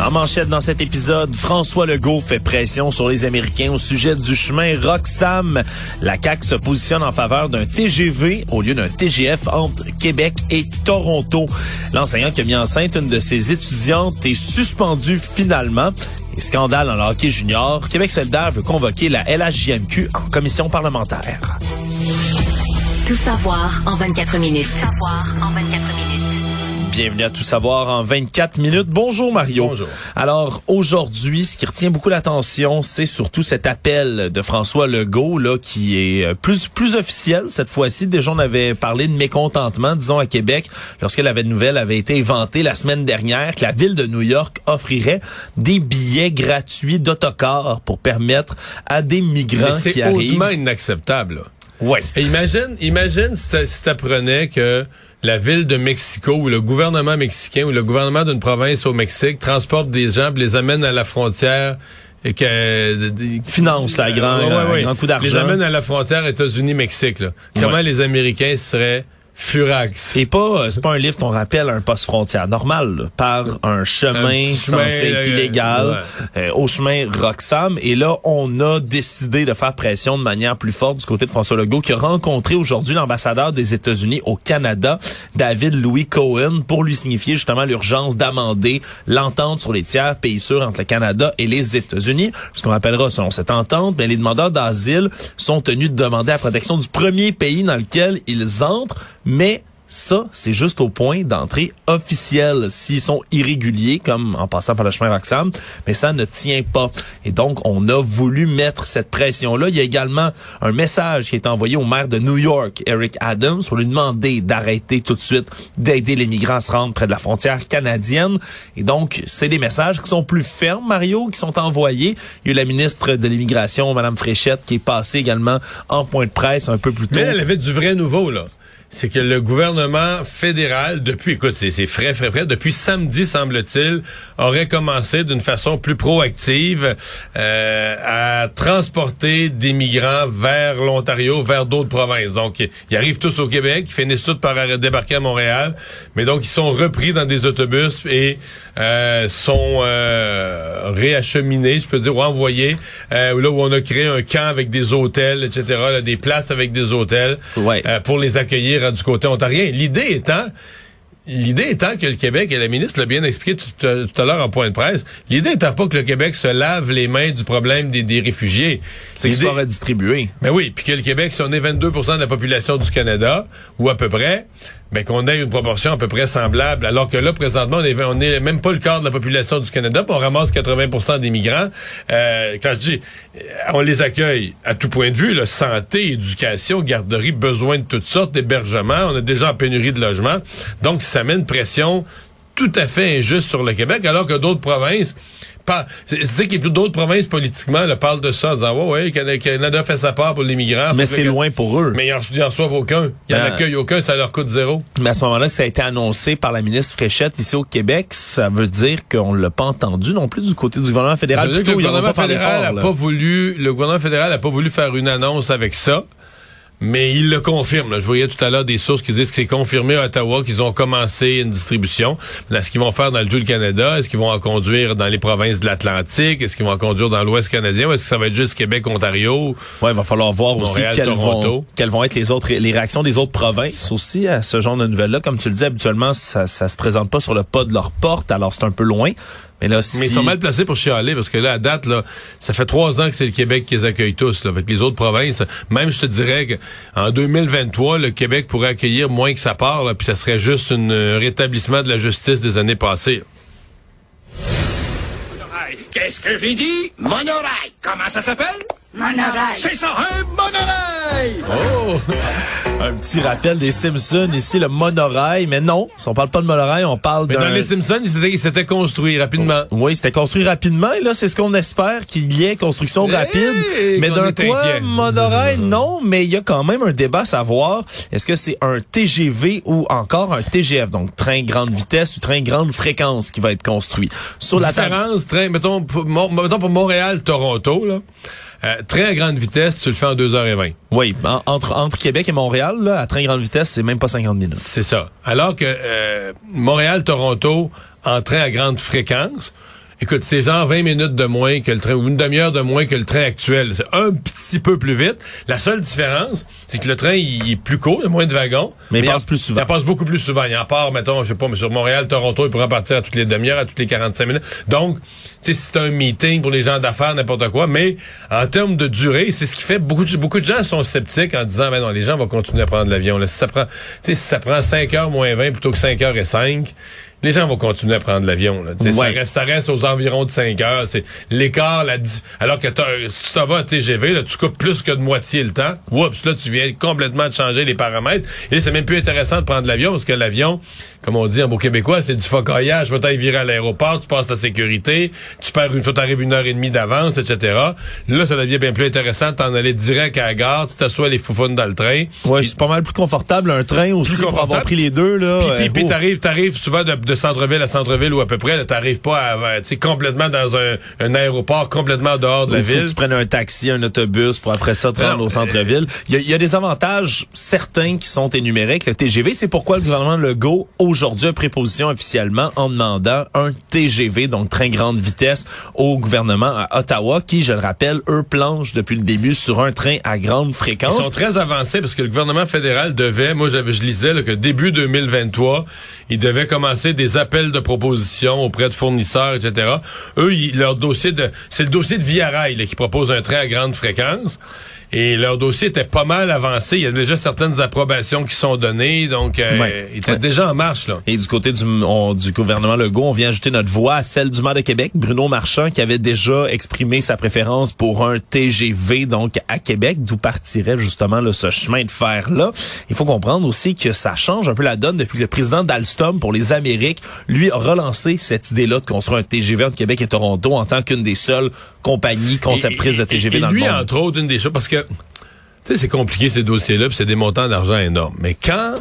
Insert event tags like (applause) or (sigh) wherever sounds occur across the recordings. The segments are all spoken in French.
En manchette dans cet épisode, François Legault fait pression sur les Américains au sujet du chemin Roxham. La CAQ se positionne en faveur d'un TGV au lieu d'un TGF entre Québec et Toronto. L'enseignant qui a mis enceinte une de ses étudiantes est suspendu finalement. Et scandale le hockey junior, Québec solidaire veut convoquer la LHJMQ en commission parlementaire. Tout savoir en 24 minutes. Tout savoir en 24 minutes. Bienvenue à Tout savoir en 24 minutes. Bonjour Mario. Bonjour. Alors aujourd'hui, ce qui retient beaucoup l'attention, c'est surtout cet appel de François Legault là qui est euh, plus plus officiel cette fois-ci. Déjà on avait parlé de mécontentement, disons à Québec, lorsque la nouvelle avait été inventée la semaine dernière que la ville de New York offrirait des billets gratuits d'autocar pour permettre à des migrants Mais qui c'est arrivent. hautement inacceptable. là. Ouais. Et imagine, imagine si t'apprenais que la ville de Mexico ou le gouvernement mexicain ou le gouvernement d'une province au Mexique transporte des gens puis les amène à la frontière et que de- de- Finance la grand, Ouais, ouais, un ouais. grand coup les d'argent. amène à la frontière États-Unis-Mexique. là. Comment les Américains seraient furax. C'est pas euh, c'est pas un livre qu'on rappelle un poste frontière. Normal là, par un chemin chemin, censé être là, illégal euh, au chemin Roxham. Et là on a décidé de faire pression de manière plus forte du côté de François Legault qui a rencontré aujourd'hui l'ambassadeur des États-Unis au Canada David Louis Cohen pour lui signifier justement l'urgence d'amender l'entente sur les tiers pays sûrs entre le Canada et les États-Unis. Ce qu'on rappellera selon cette entente ben, les demandeurs d'asile sont tenus de demander la protection du premier pays dans lequel ils entrent mais ça, c'est juste au point d'entrée officielle. S'ils sont irréguliers, comme en passant par le chemin Roxham, mais ça ne tient pas. Et donc, on a voulu mettre cette pression-là. Il y a également un message qui est envoyé au maire de New York, Eric Adams, pour lui demander d'arrêter tout de suite d'aider les migrants à se rendre près de la frontière canadienne. Et donc, c'est des messages qui sont plus fermes, Mario, qui sont envoyés. Il y a eu la ministre de l'Immigration, Madame Fréchette, qui est passée également en point de presse un peu plus tôt. Mais elle avait du vrai nouveau, là. C'est que le gouvernement fédéral, depuis, écoute, c'est frais, frais, frais, depuis samedi, semble-t-il, aurait commencé d'une façon plus proactive euh, à transporter des migrants vers l'Ontario, vers d'autres provinces. Donc, ils arrivent tous au Québec, ils finissent tous par débarquer à Montréal, mais donc ils sont repris dans des autobus et euh, sont euh, réacheminés, je peux dire, ou envoyés, euh, là où on a créé un camp avec des hôtels, etc., là, des places avec des hôtels Ouais. euh, pour les accueillir euh, du côté ontarien. L'idée étant, l'idée étant que le Québec, et la ministre l'a bien expliqué tout, à- tout à l'heure en point de presse, l'idée étant pas que le Québec se lave les mains du problème des, des réfugiés. C'est qu'ils L'idée- soient redistribués. mais oui, puis que le Québec, si on est 22% de la population du Canada, ou à peu près, ben qu'on ait une proportion à peu près semblable, alors que là, présentement, on est, même pas le quart de la population du Canada, on ramasse 80% des migrants. Euh, quand je dis, euh, on les accueille à tout point de vue, là, santé, éducation, garderie, besoin de toutes sortes, d'hébergement, on a déjà en pénurie de logements. Donc, ça met une pression tout à fait injuste sur le Québec, alors que d'autres provinces, c'est qu'il y a plus d'autres provinces politiquement là, parlent de ça, en disant ouais, ouais, Canada, fait sa part pour les migrants. Mais c'est loin pour eux. Mais ils en, ils en reçoivent aucun. Ils en Ben- accueillent aucun, ça leur coûte zéro. Mais à ce moment-là, ça a été annoncé par la ministre Fréchette ici au Québec. Ça veut dire qu'on l'a pas entendu non plus du côté du gouvernement fédéral. Plutôt, le gouvernement fédéral fort, a là. pas voulu, le gouvernement fédéral a pas voulu faire une annonce avec ça. Mais il le confirme. là. Je voyais tout à l'heure des sources qui disent que c'est confirmé à Ottawa qu'ils ont commencé une distribution. Là, Est-ce qu'ils vont faire dans le tout le Canada? Est-ce qu'ils vont en conduire dans les provinces de l'Atlantique? Est-ce qu'ils vont en conduire dans l'Ouest canadien? Ou est-ce que ça va être juste Québec, Ontario? Ouais, il va falloir voir aussi quelles vont, quelles vont être les autres les réactions des autres provinces aussi à ce genre de nouvelles-là. Comme tu le dis, habituellement, ça, ça se présente pas sur le pas de leur porte, alors c'est un peu loin. Mais là, si... Mais ils sont mal placés pour chialer parce que là, à date, là, ça fait trois ans que c'est le Québec qui les accueille tous. Là, avec les autres provinces, même je te dirais qu'en 2023, le Québec pourrait accueillir moins que sa part, là, puis ça serait juste un rétablissement de la justice des années passées. Qu'est-ce que j'ai dit? Monorail. Comment ça s'appelle? Monorail. C'est ça, un monorail! Oh! un petit rappel des Simpsons ici, le monorail. Mais non, si on parle pas de monorail, on parle Mais d'un... dans les Simpsons, il s'était construit rapidement. Oui, c'était construit rapidement. Et là, c'est ce qu'on espère qu'il y ait construction Hey, rapide. Mais d'un quoi, inquiet. monorail, non. Mais il y a quand même un débat à savoir. Est-ce que c'est un TGV ou encore un TGF? Donc, train grande vitesse ou train grande fréquence qui va être construit. Sur la table- différence, train, mettons, pour, mettons pour Montréal-Toronto, là, euh, train à grande vitesse, tu le fais en 2h20. Oui, en- entre, entre Québec et Montréal, là, à train grande vitesse, c'est même pas 50 minutes. C'est ça. Alors que euh, Montréal-Toronto, en train à grande fréquence, écoute, c'est genre 20 minutes de moins que le train, ou une demi-heure de moins que le train actuel. C'est un petit peu plus vite. La seule différence, c'est que le train, il est plus court, il y a moins de wagons. Mais il passe plus souvent. Il passe beaucoup plus souvent. Il en part, mettons, je sais pas, mais sur Montréal-Toronto, il pourra partir à toutes les demi-heures, à toutes les 45 minutes. Donc, tu sais, si c'est un meeting pour les gens d'affaires, n'importe quoi, mais en termes de durée, c'est ce qui fait beaucoup de, beaucoup de gens sont sceptiques en disant, ben non, les gens vont continuer à prendre l'avion. Si ça prend, tu sais, si ça prend 5 heures moins 20 plutôt que 5 heures et 5, les gens vont continuer à prendre l'avion. Ouais. Ça, reste, ça reste aux environs de 5 heures. C'est l'écart, la, alors que si tu t'en vas à TGV, là, tu coupes plus que de moitié le temps. Oups, là, tu viens complètement de changer les paramètres. Et c'est même plus intéressant de prendre l'avion parce que l'avion, comme on dit en beau québécois, c'est du focaillage. Faut t'aller virer à l'aéroport, tu passes ta sécurité, tu perds une fois, t'arrives une heure et demie d'avance, etc. Là, ça devient bien plus intéressant de t'en aller direct à la gare, tu t'assois les foufounes dans le train. Ouais, c'est pas mal plus confortable un train aussi pour avoir pris les deux là. Puis, puis, puis oh. t'arrives, t'arrives souvent de, de centre-ville à centre-ville ou à peu près, t'arrives pas à, tu sais, complètement dans un, un aéroport complètement dehors de la Il faut que ville. tu prennes un taxi, un autobus pour après ça te rendre au centre-ville. Il y, a, il y a des avantages certains qui sont énumérés avec le TGV. C'est pourquoi le gouvernement Legault, aujourd'hui, a pris position officiellement en demandant un TGV, donc train grande vitesse, au gouvernement à Ottawa, qui, je le rappelle, eux planchent depuis le début sur un train à grande Ils fréquence. sont très avancés parce que le gouvernement fédéral devait, moi je lisais là, que début 2023, il devait commencer des appels de propositions auprès de fournisseurs, etc. Eux, ils- leur dossier de, c'est le dossier de Via Rail là, qui propose un train à grande fréquence. Et leur dossier était pas mal avancé. Il y a déjà certaines approbations qui sont données, donc euh, Ouais. il était Ouais. déjà en marche là. Et du côté du, on- du gouvernement Legault, on vient ajouter notre voix à celle du maire de Québec, Bruno Marchand, qui avait déjà exprimé sa préférence pour un TGV, donc à Québec, d'où partirait justement là, ce chemin de fer-là. Il faut comprendre aussi que ça change un peu la donne depuis que le président d'Alstom pour les Amériques, lui, a relancé cette idée-là de construire un TGV entre Québec et Toronto en tant qu'une des seules compagnies conceptrices Et- de TGV et dans lui, le monde. entre autres, une des choses, parce que, tu sais, c'est compliqué ces dossiers-là, puis c'est des montants d'argent énormes. Mais quand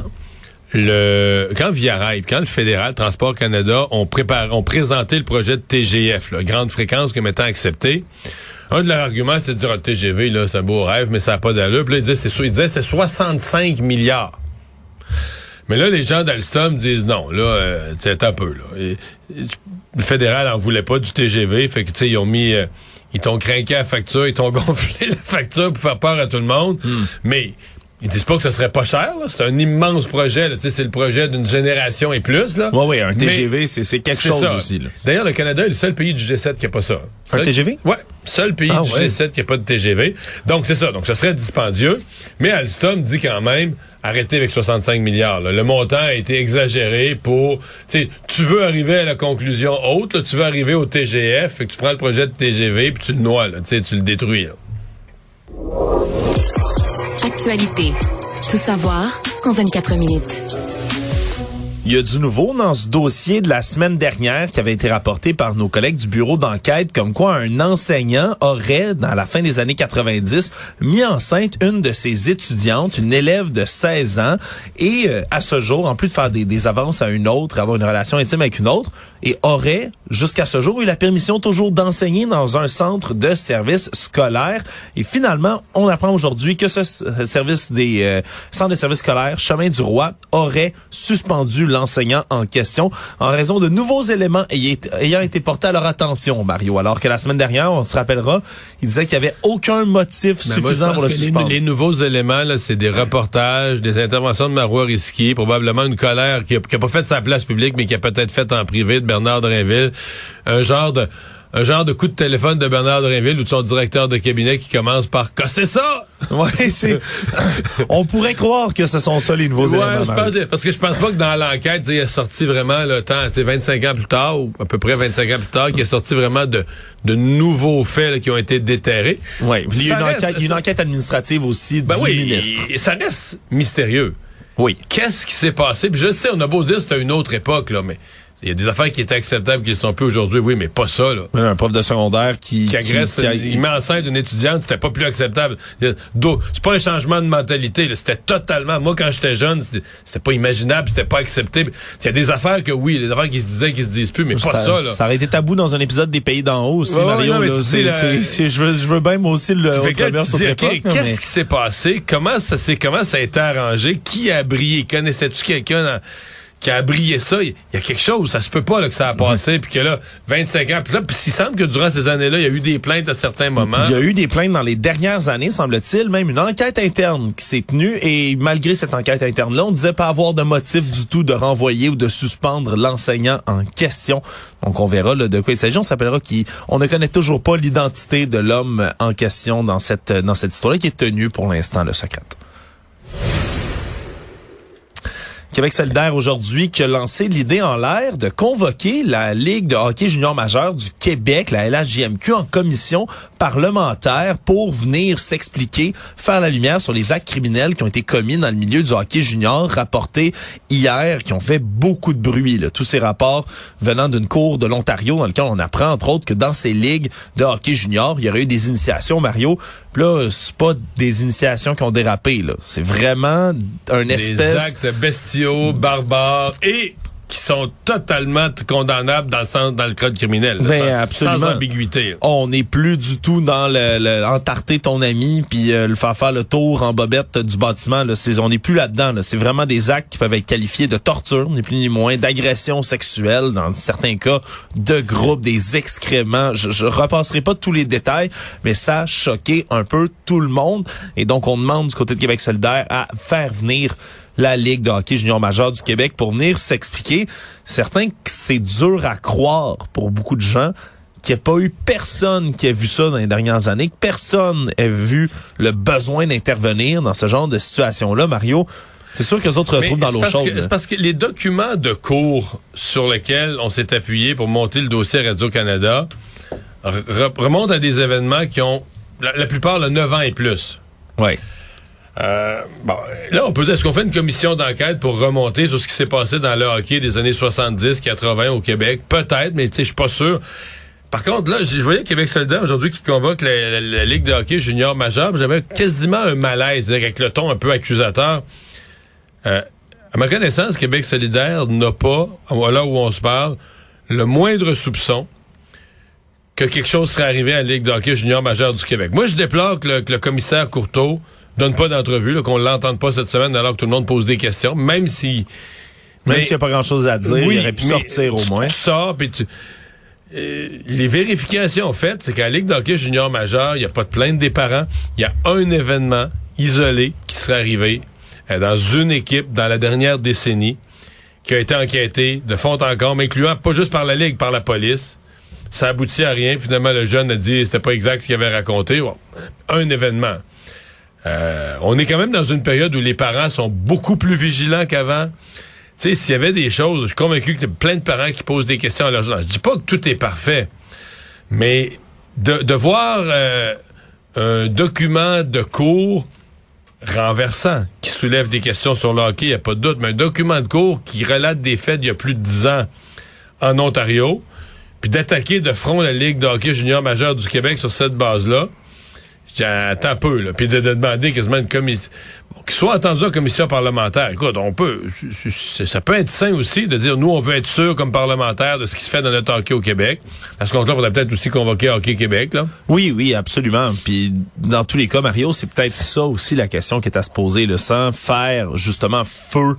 le, quand Via Rail, quand le fédéral Transport Canada ont préparé, ont présenté le projet de TGF, là, grande fréquence comme étant accepté, un de leurs arguments, c'est de dire, ah, le TGV, là, c'est un beau rêve, mais ça n'a pas d'allure. Puis là, ils disaient, c'est, ils disaient, c'est 65 milliards. Mais là, les gens d'Alstom disent non, là, euh, c'est un peu, là. Et- et le fédéral en voulait pas du TGV, fait que, tu sais, ils ont mis, euh, ils t'ont craqué la facture, ils t'ont (laughs) gonflé la facture pour faire peur à tout le monde. Mais ils disent pas que ce serait pas cher. C'est un immense projet, c'est le projet d'une génération et plus, là. Ouais, ouais, un TGV, c'est c'est quelque chose ça. aussi. D'ailleurs, le Canada est le seul pays du G7 qui a pas ça. Un TGV? Ouais, seul pays Ah, du ouais. G7 qui a pas de TGV. Donc c'est ça. Donc ce serait dispendieux. Mais Alstom dit quand même arrêtez avec 65 milliards. là. Le montant a été exagéré pour. Tu veux arriver à la conclusion haute. là, tu veux arriver au TGF. Fait que tu prends le projet de TGV puis tu le noies. Là, tu le détruis. là. Tout savoir en 24 minutes. Il y a du nouveau dans ce dossier de la semaine dernière qui avait été rapporté par nos collègues du bureau d'enquête comme quoi un enseignant aurait, dans la fin des années 90, mis enceinte une de ses étudiantes, une élève de 16 ans, et euh, à ce jour, en plus de faire des, des avances à une autre, avoir une relation intime avec une autre, et aurait, jusqu'à ce jour, eu la permission toujours d'enseigner dans un centre de service scolaire. Et finalement, on apprend aujourd'hui que ce s- service des euh, centres de services scolaires, Chemin du Roi, aurait suspendu l'enseignant en question en raison de nouveaux éléments ayant été portés à leur attention, Mario. Alors que la semaine dernière, on se rappellera, il disait qu'il n'y avait aucun motif suffisant pour le les, suspendre. les nouveaux éléments, là, c'est des reportages, des interventions de Marois Risky, probablement une colère qui a, qui a pas fait sa place publique, mais qui a peut-être fait en privé de Bernard Drinville. Un genre de un genre de coup de téléphone de Bernard Drinville ou de son directeur de cabinet qui commence par Casser ça! (laughs) Ouais, c'est. (laughs) on pourrait croire que ce sont ça les nouveaux Ouais, éléments. je parce que je pense pas que dans l'enquête, il est sorti vraiment le temps, tu sais, 25 ans plus tard, ou à peu près 25 ans plus tard, qu'il est sorti vraiment de, de nouveaux faits là, qui ont été déterrés. Ouais, il y a une reste- enquête, une administrative aussi Ben du oui, ministre. et- ça reste mystérieux. Oui. Qu'est-ce qui s'est passé? Puis je sais, on a beau dire que c'était une autre époque, là, mais il y a des affaires qui étaient acceptables qui ne sont plus aujourd'hui. Oui, mais pas ça, là. Un prof de secondaire qui, Qui agresse, qui a- il met enceinte une étudiante, c'était pas plus acceptable. C'est pas un changement de mentalité, c'était totalement. Moi, quand j'étais jeune, c'était pas imaginable, c'était pas accepté. Il y a des affaires que oui, des affaires qui se disaient, qui se disent plus, mais pas ça, là. ça aurait été tabou dans un épisode des Pays d'en haut aussi, Ouais, Mario. là. je, veux, je veux bien moi aussi le qu'est-ce mais- qui s'est passé? Comment ça s'est, comment ça a été arrangé? Qui a brillé? Connaissais-tu quelqu'un dans- qui a brillé ça? Il y a quelque chose, ça se peut pas là, que ça a passé, puis que là, 25 ans, puis là, puis il semble que durant ces années-là, il y a eu des plaintes à certains moments. Il y a eu des plaintes dans les dernières années, semble-t-il, même une enquête interne qui s'est tenue et malgré cette enquête interne-là, on disait pas avoir de motif du tout de renvoyer ou de suspendre l'enseignant en question. Donc on verra là, de quoi il s'agit. On s'appellera qui on ne connaît toujours pas l'identité de l'homme en question dans cette dans cette histoire-là qui est tenue pour l'instant le secrète. Québec solidaire aujourd'hui qui a lancé l'idée en l'air de convoquer la Ligue de hockey junior majeur du Québec, la LHJMQ, en commission parlementaire pour venir s'expliquer, faire la lumière sur les actes criminels qui ont été commis dans le milieu du hockey junior, rapportés hier, qui ont fait beaucoup de bruit. Là. Tous ces rapports venant d'une cour de l'Ontario dans lequel on apprend, entre autres, que dans ces ligues de hockey junior, il y aurait eu des initiations, Mario. Puis là, c'est pas des initiations qui ont dérapé. là. C'est vraiment un des espèce... actes bestiaux, barbares et qui sont totalement condamnables dans le sens dans le code criminel. Ben, sans, absolument. sans ambiguïté. on n'est plus du tout dans le, le entarter ton ami puis euh, le faire faire le tour en bobette du bâtiment. Là. C'est- on n'est plus là-dedans. Là. C'est vraiment des actes qui peuvent être qualifiés de torture, ni plus ni moins, d'agression sexuelle, dans certains cas, de groupe, des excréments. Je, je repasserai pas tous les détails, mais ça a choqué un peu tout le monde. Et donc, on demande du côté de Québec solidaire à faire venir la Ligue de hockey junior majeur du Québec pour venir s'expliquer. Certains que c'est dur à croire pour beaucoup de gens qu'il n'y a pas eu personne qui a vu ça dans les dernières années, que personne ait vu le besoin d'intervenir dans ce genre de situation-là, Mario. C'est sûr que les autres retrouvent dans l'eau parce chaude. C'est parce que les documents de cours sur lesquels on s'est appuyé pour monter le dossier à Radio-Canada re- re- remontent à des événements qui ont, la, la plupart, le 9 ans et plus. Ouais. Euh, bon, là, on peut dire, est-ce qu'on fait une commission d'enquête pour remonter sur ce qui s'est passé dans le hockey des années 70, 80 au Québec? Peut-être, mais tu sais, je suis pas sûr. Par contre, là, je voyais Québec solidaire aujourd'hui qui convoque la, Ligue de hockey junior majeur. J'avais quasiment un malaise, avec le ton un peu accusateur. Euh, à ma connaissance, Québec solidaire n'a pas, voilà où on se parle, le moindre soupçon que quelque chose serait arrivé à la Ligue de hockey junior majeur du Québec. Moi, je déplore que le, que le commissaire Courteau donne pas d'entrevue, qu'on l'entende pas cette semaine alors que tout le monde pose des questions, même si... Même s'il n'y a pas grand-chose à dire, Oui, il aurait pu sortir au moins. Tu sors, puis tu... Euh, les vérifications faites, c'est qu'à la Ligue de hockey junior majeur, il n'y a pas de plainte des parents. Il y a un événement isolé qui serait arrivé euh, dans une équipe dans la dernière décennie qui a été enquêté de fond en comble, incluant pas juste par la Ligue, par la police. Ça aboutit à rien. Finalement, le jeune a dit c'était pas exact ce qu'il avait raconté. Bon, un événement. Euh, on est quand même dans une période où les parents sont beaucoup plus vigilants qu'avant. Tu sais, s'il y avait des choses, je suis convaincu a plein de parents qui posent des questions à leurs enfants. Je dis pas que tout est parfait, mais de, voir euh, un document de cours renversant qui soulève des questions sur le hockey, il n'y a pas de doute, mais un document de cours qui relate des faits d'il y a plus de dix ans en Ontario, puis d'attaquer de front la Ligue de hockey junior majeur du Québec sur cette base-là, attends un peu, là, puis de, de demander quasiment une commission, qu'il soit entendu en commission parlementaire. Écoute, on peut, ça peut être sain aussi de dire, nous, on veut être sûr comme parlementaire de ce qui se fait dans notre hockey au Québec. À ce compte-là, on peut-être aussi convoquer Hockey Québec, là. Oui, oui, absolument. Puis dans tous les cas, Mario, c'est peut-être ça aussi la question qui est à se poser, là, sans faire justement feu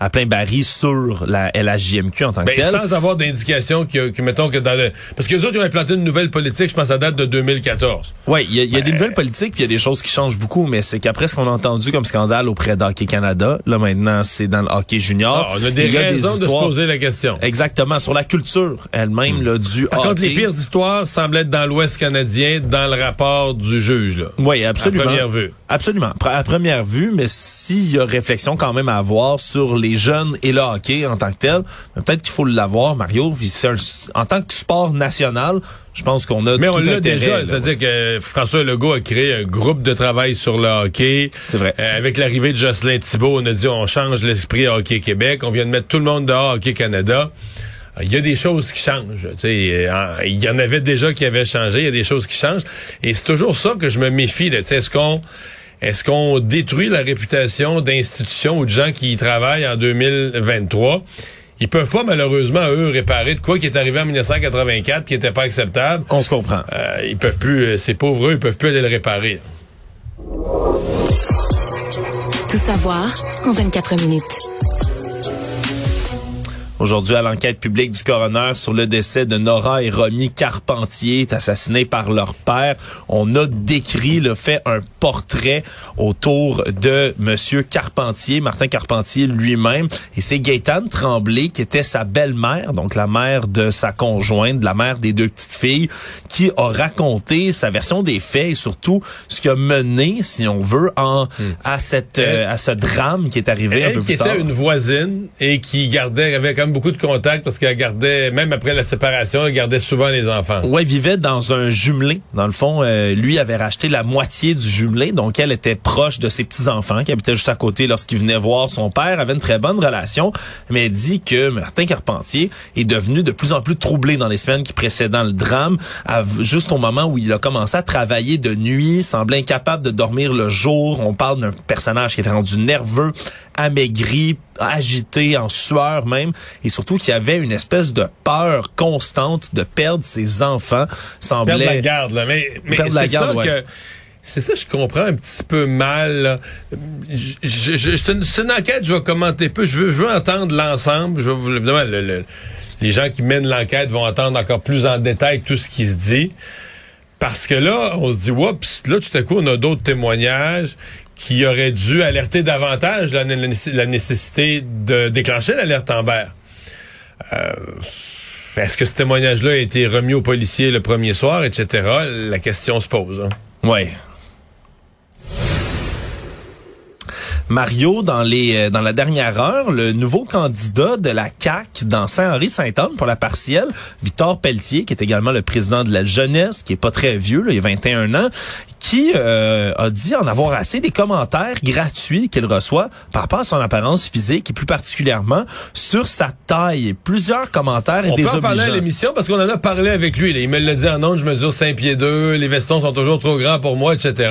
à plein baril sur la LHJMQ en tant que Ben, telle. sans avoir d'indication que, que, mettons que dans le... Parce que les autres, ils ont implanté une nouvelle politique, je pense, à date de 2014. Oui, il y a, y a Ben, des nouvelles politiques, puis il y a des choses qui changent beaucoup, mais c'est qu'après ce qu'on a entendu comme scandale auprès d'Hockey Canada, là maintenant c'est dans le hockey junior. Ah, on a des y raisons de se histoires- poser la question. Exactement, sur la culture elle-même là, du Par contre, les pires histoires semblent être dans l'Ouest canadien, dans le rapport du juge. Là. Oui, absolument. À première vue. Absolument. À première vue, mais s'il y a réflexion quand même à avoir sur les jeunes et le hockey en tant que tel, ben, peut-être qu'il faut l'avoir, Mario. Puis c'est un- en tant que sport national, je pense qu'on a Mais on l'a déjà, c'est-à-dire que François Legault a créé un groupe de travail sur le hockey. C'est vrai. Euh, avec l'arrivée de Jocelyn Thibault, on a dit on change l'esprit Hockey Québec, on vient de mettre tout le monde dehors Hockey Canada. Euh, Il y a des choses qui changent. tu sais, euh, Il y en avait déjà qui avaient changé. Il y a des choses qui changent. Et c'est toujours ça que je me méfie. là. Tu sais, Est-ce qu'on est-ce qu'on détruit la réputation d'institutions ou de gens qui y travaillent en 2023? Ils peuvent pas, malheureusement, eux, réparer de quoi qui est arrivé en 1984 qui n'était pas acceptable. On se comprend. Euh, ils peuvent plus, euh, ces pauvres, eux, ils peuvent plus aller le réparer. Tout savoir en 24 minutes. Aujourd'hui, à l'enquête publique du coroner sur le décès de Nora et Romy Carpentier, assassinés par leur père, on a décrit le fait un portrait autour de Monsieur Carpentier, Martin Carpentier lui-même, et c'est Gaétane Tremblay qui était sa belle-mère, donc la mère de sa conjointe, la mère des deux petites filles, qui a raconté sa version des faits et surtout ce qui a mené, si on veut, en à cette euh, à ce drame qui est arrivé un Elle peu qui plus tard. était une voisine et qui gardait, avait quand beaucoup de contacts parce qu'elle gardait, même après la séparation, elle gardait souvent les enfants. Ouais, vivait dans un jumelé. Dans le fond, euh, lui avait racheté la moitié du jumelé, donc elle était proche de ses petits-enfants qui habitaient juste à côté lorsqu'il venait voir son père, avait une très bonne relation, mais elle dit que Martin Carpentier est devenu de plus en plus troublé dans les semaines qui précédant le drame, à- juste au moment où il a commencé à travailler de nuit, semblait incapable de dormir le jour. On parle d'un personnage qui était rendu nerveux, amaigri, agité, en sueur même, et surtout qu'il y avait une espèce de peur constante de perdre ses enfants. Semblait Perdre la garde, là. Mais, mais Perdre la c'est garde, ça ouais. que. C'est ça, je comprends un petit peu mal. Je, je, je- c'est une- enquête, je vais commenter peu. Je veux, je veux entendre l'ensemble. Je veux, vous- évidemment, le- le- les gens qui mènent l'enquête vont entendre encore plus en détail tout ce qui se dit. Parce que là, on se dit, oups, là, tout à coup, on a d'autres témoignages qui auraient dû alerter davantage la, la nécess- la nécessité de déclencher l'alerte Amber. Euh, Est-ce que ce témoignage-là a été remis aux policiers le premier soir, etc.? La question se pose. hein. Ouais. Mario, dans les euh, dans la dernière heure, le nouveau candidat de la CAC dans Saint-Henri-Saint-Anne pour la partielle, Victor Pelletier, qui est également le président de la jeunesse, qui est pas très vieux, là, il a 21 ans, qui euh, a dit en avoir assez des commentaires gratuits qu'il reçoit par rapport à son apparence physique et plus particulièrement sur sa taille. Plusieurs commentaires et On peut en parler à l'émission parce qu'on en a parlé avec lui. là. Il me l'a dit en ondes, je mesure 5 pieds 2, les vestons sont toujours trop grands pour moi, etc.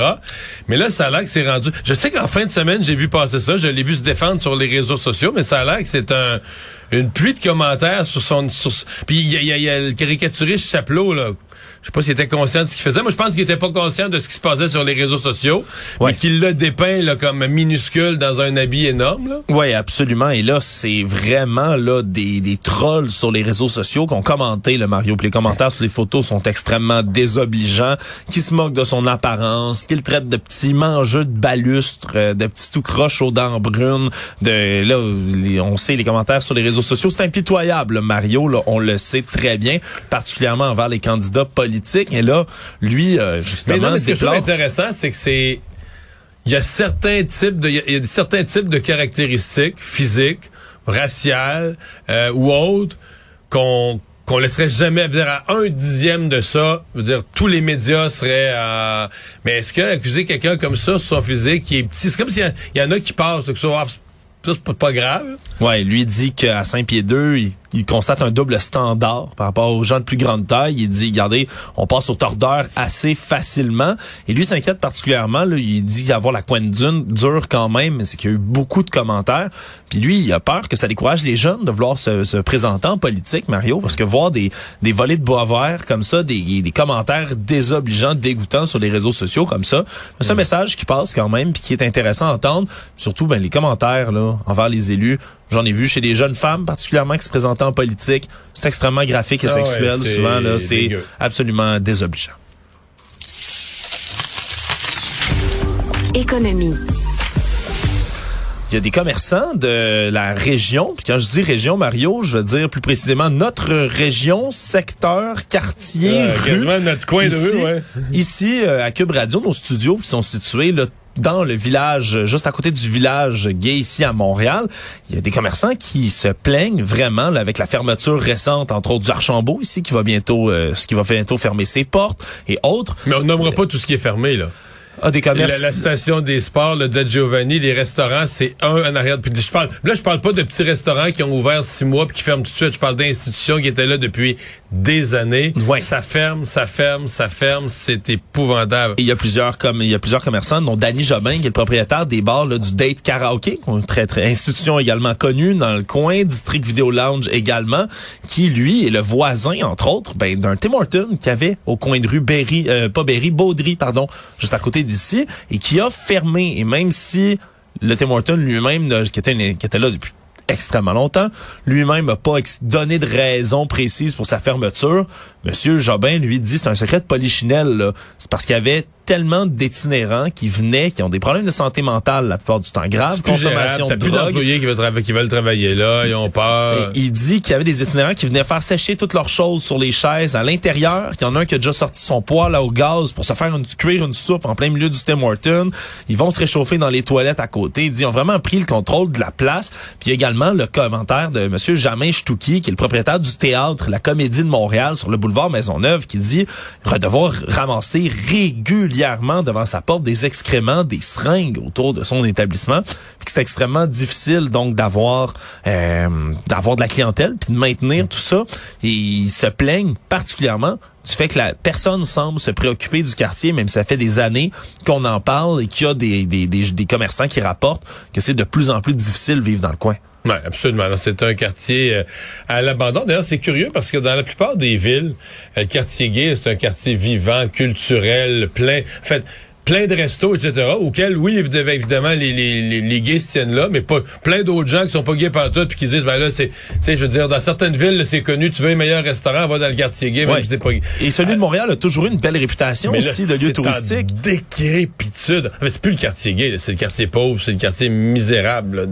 Mais là, ça a l'air que c'est rendu... Je sais qu'en fin de semaine, j'ai vu passer ça, je l'ai vu se défendre sur les réseaux sociaux, mais ça a l'air que c'est un une pluie de commentaires sur son... Sur... Puis il y a, le caricaturiste Chapelot, là. Je sais pas s'il était conscient de ce qu'il faisait. Moi, je pense qu'il était pas conscient de ce qui se passait sur les réseaux sociaux. Ouais. Mais qu'il l'a dépeint là, comme minuscule dans un habit énorme. Oui, absolument. Et là, c'est vraiment là des, des trolls sur les réseaux sociaux qui ont commenté le Mario. Puis les commentaires sur les photos sont extrêmement désobligeants, qui se moquent de son apparence, qui le traitent de petits mangeux de balustres, euh, de petits tout croches aux dents brunes. De là, les- on sait les commentaires sur les réseaux sociaux, c'est impitoyable. le Mario, là, on le sait très bien, particulièrement envers les candidats politiques. Et là, lui, euh, Mais justement, non, mais ce que je trouve intéressant, c'est que c'est. Il y a certains types de. Il y a- certains types de caractéristiques physiques, raciales euh, ou autres qu'on qu'on laisserait jamais dire, à un dixième de ça. Je veux dire, tous les médias seraient à. Mais est-ce que accuser quelqu'un comme ça sur son physique qui est petit, c'est comme s'il y, y en a qui passent, que ça, ah, ça c'est pas, grave. Ouais, lui dit qu'à 5 pieds 2, il il constate un double standard par rapport aux gens de plus grande taille. Il dit, regardez, on passe au tordeur assez facilement. Et lui s'inquiète particulièrement. Là, il dit avoir la coin dune dure quand même, mais c'est qu'il y a eu beaucoup de commentaires. Puis lui, il a peur que ça décourage les jeunes de vouloir se, se présenter en politique, Mario, parce que voir des, des volets de bois vert comme ça, des, des commentaires désobligeants, dégoûtants sur les réseaux sociaux comme ça, c'est un message qui passe quand même, puis qui est intéressant à entendre. Surtout, ben, les commentaires là envers les élus. J'en ai vu chez des jeunes femmes, particulièrement qui se présentaient en politique. C'est extrêmement graphique et Ah sexuel. Souvent, là, c'est absolument désobligeant. Économie. Il y a des commerçants de la région, puis quand je dis région, Mario, je veux dire plus précisément notre région, secteur, quartier, Euh, rue. quasiment notre coin de ici, rue, ouais. Ici, euh, à Cube Radio, nos studios qui sont situés là, dans le village, euh, juste à côté du village gay ici à Montréal, il y a des commerçants qui se plaignent vraiment là, avec la fermeture récente, entre autres du Archambault ici, qui va bientôt, euh, ce qui va bientôt fermer ses portes et autres. Mais on nommera pas tout ce qui est fermé, là. Ah, des commerces. La, la station des sports, le De Giovanni, les restaurants, c'est un en arrière. Puis je parle, là, je parle pas de petits restaurants qui ont ouvert six mois puis qui ferment tout de suite. Je parle d'institutions qui étaient là depuis des années. Ouais. Ça ferme, ça ferme, ça ferme. C'est épouvantable. Il y a plusieurs comme il y a plusieurs commerçants dont Danny Jobin qui est le propriétaire des bars là, du Date Karaoke, une très très institution également connue dans le coin, District Video Lounge également, qui lui est le voisin entre autres ben, d'un Tim Horton qui avait au coin de rue Berry euh, pas Berry, Baudry pardon, juste à côté d'ici et qui a fermé et même si le Tim Horton lui-même qui était là depuis extrêmement longtemps. Lui-même n'a pas donné de raison précise pour sa fermeture. Monsieur Jobin lui dit c'est un secret de polichinelle. C'est parce qu'il y avait tellement d'itinérants qui venaient, qui ont des problèmes de santé mentale la plupart du temps plus consommation gérable. De plus drogue. d'employés qui, veulent trava- qui veulent travailler là. Ils ont peur. Et il dit qu'il y avait des itinérants qui venaient faire sécher toutes leurs choses sur les chaises à l'intérieur, qu'il y en a un qui a déjà sorti son poêle au gaz pour se faire une, cuire une soupe en plein milieu du Tim Horton. Ils vont se réchauffer dans les toilettes à côté. Il dit ils ont vraiment pris le contrôle de la place. Puis également le commentaire de Monsieur Jamin Stouki, qui est le propriétaire du théâtre La Comédie de Montréal sur le boulevard Maisonneuve, qui dit devoir ramasser régulièrement devant sa porte des excréments, des seringues autour de son établissement. Puis que c'est extrêmement difficile donc d'avoir euh, d'avoir de la clientèle puis de maintenir tout ça. Et ils se plaignent particulièrement du fait que la personne semble se préoccuper du quartier, même si ça fait des années qu'on en parle et qu'il y a des, des, des, des commerçants qui rapportent que c'est de plus en plus difficile de vivre dans le coin. Oui, absolument. C'est un quartier euh, à l'abandon. D'ailleurs, c'est curieux parce que dans la plupart des villes, euh, le quartier gay, c'est un quartier vivant, culturel, plein. En fait, plein de restos, etc., auxquels, oui, évidemment, évidemment les, les, les, les gays se tiennent là, mais pas plein d'autres gens qui sont pas gays partout puis qui disent, ben là, c'est, tu sais, je veux dire, dans certaines villes, c'est connu, tu veux un meilleur restaurant, va dans le quartier gay, même Ouais. si t'es pas gay. Et celui de Montréal a toujours eu une belle réputation Mais là, aussi de lieu touristique. en décrépitude. En fait, c'est plus le quartier gay, c'est le quartier pauvre, c'est le quartier misérable.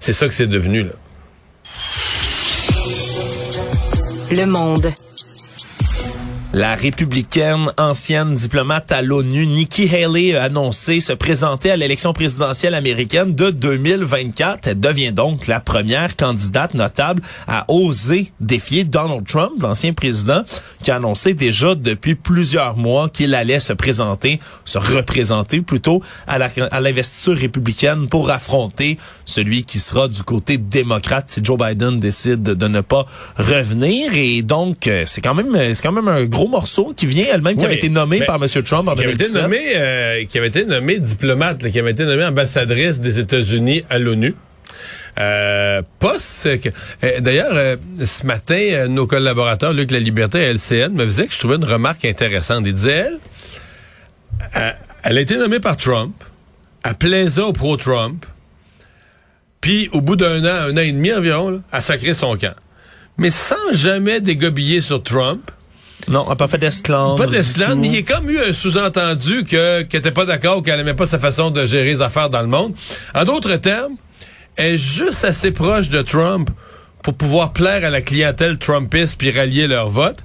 c'est ça que c'est devenu. Là. Le monde. La républicaine ancienne diplomate à l'ONU, Nikki Haley, a annoncé se présenter à l'élection présidentielle américaine de 2024. Elle devient donc la première candidate notable à oser défier Donald Trump, l'ancien président, qui a annoncé déjà depuis plusieurs mois qu'il allait se présenter, se représenter plutôt à l'investiture républicaine pour affronter celui qui sera du côté démocrate si Joe Biden décide de, ne pas revenir. Et donc, euh, c'est quand même, c'est quand même un gros morceau qui vient elle-même, qui avait été nommé mais- par M. Trump en qui avait été 2017. nommée, euh, qui avait été nommée diplomate, là, qui avait été nommée ambassadrice des États-Unis à l'ONU. Euh, poste que- euh, D'ailleurs, euh, ce matin, euh, nos collaborateurs, Luc La Liberté et LCN, me faisaient que je trouvais une remarque intéressante. Il disait, elle, euh, elle a été nommée par Trump, elle plaisait au pro-Trump, puis au bout d'un an, un an et demi environ, là, elle sacré son camp. Mais sans jamais dégobiller sur Trump, Non, elle n'a pas fait d'esclandre. pas tout. mais il y a comme eu un sous-entendu que qu'elle était pas d'accord, qu'elle aimait pas sa façon de gérer les affaires dans le monde. En d'autres termes, elle est juste assez proche de Trump pour pouvoir plaire à la clientèle trumpiste puis rallier leur vote,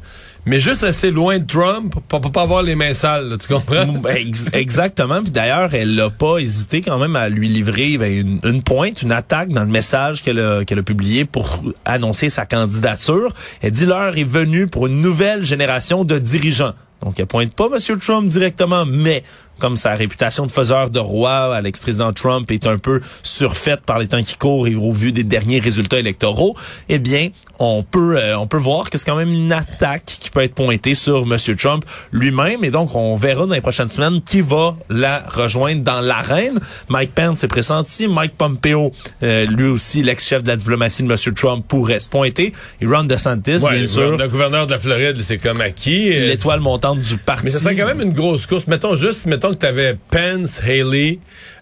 mais juste assez loin de Trump pour, pas avoir les mains sales, là, tu comprends? Ben, ex- exactement. Puis d'ailleurs, elle n'a pas hésité quand même à lui livrer ben, une, pointe, une attaque dans le message qu'elle a, qu'elle a publié pour annoncer sa candidature. Elle dit l'heure est venue pour une nouvelle génération de dirigeants. Donc, elle pointe pas M. Trump directement, mais comme sa réputation de faiseur de roi à l'ex-président Trump est un peu surfaite par les temps qui courent et au vu des derniers résultats électoraux, eh bien, on peut euh, on peut voir que c'est quand même une attaque qui peut être pointée sur Monsieur Trump lui-même et donc on verra dans les prochaines semaines qui va la rejoindre dans l'arène. Mike Pence est pressenti, Mike Pompeo, euh, lui aussi l'ex-chef de la diplomatie de Monsieur Trump pourrait se pointer et Ron DeSantis Ouais, bien sûr. Le gouverneur de la Floride, c'est comme acquis. L'étoile montante du parti. Mais ça serait quand même une grosse course. Mettons juste, mettons que tu avais Pence, Haley,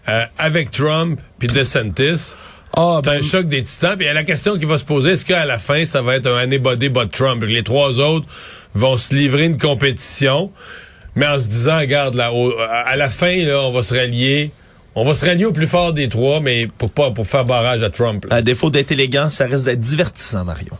euh, avec Trump, puis DeSantis. Ah, T'as ben, un choc des titans. Puis la question qui va se poser, est-ce qu'à la fin, ça va être un anybody but Trump? Les trois autres vont se livrer une compétition, mais en se disant, regarde, là, au- à la fin, là, on va se rallier. On va se rallier au plus fort des trois, mais pour pas pour faire barrage à Trump. là. À défaut d'être élégant, ça risque d'être divertissant, Mario.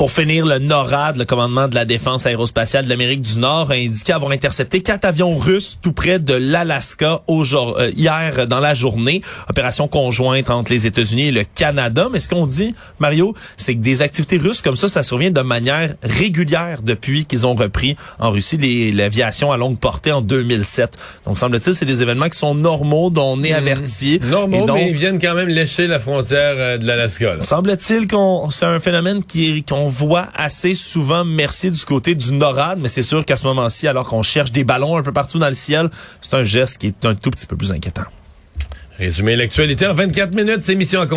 Pour finir, le NORAD, le commandement de la défense aérospatiale de l'Amérique du Nord, a indiqué avoir intercepté quatre avions russes tout près de l'Alaska euh, hier dans la journée. Opération conjointe entre les États-Unis et le Canada. Mais ce qu'on dit, Mario, c'est que des activités russes comme ça, ça survient de manière régulière depuis qu'ils ont repris en Russie l'aviation à longue portée en 2007. Donc, semble-t-il, c'est des événements qui sont normaux, dont on est averti. Normaux, Et donc, mais ils viennent quand même lécher la frontière euh, de l'Alaska. Semble-t-il qu'on c'est un phénomène qui qu'on voit assez souvent merci du côté du NORAD, mais c'est sûr qu'à ce moment-ci, alors qu'on cherche des ballons un peu partout dans le ciel, c'est un geste qui est un tout petit peu plus inquiétant. Résumer l'actualité en 24 minutes, c'est mission accomplie.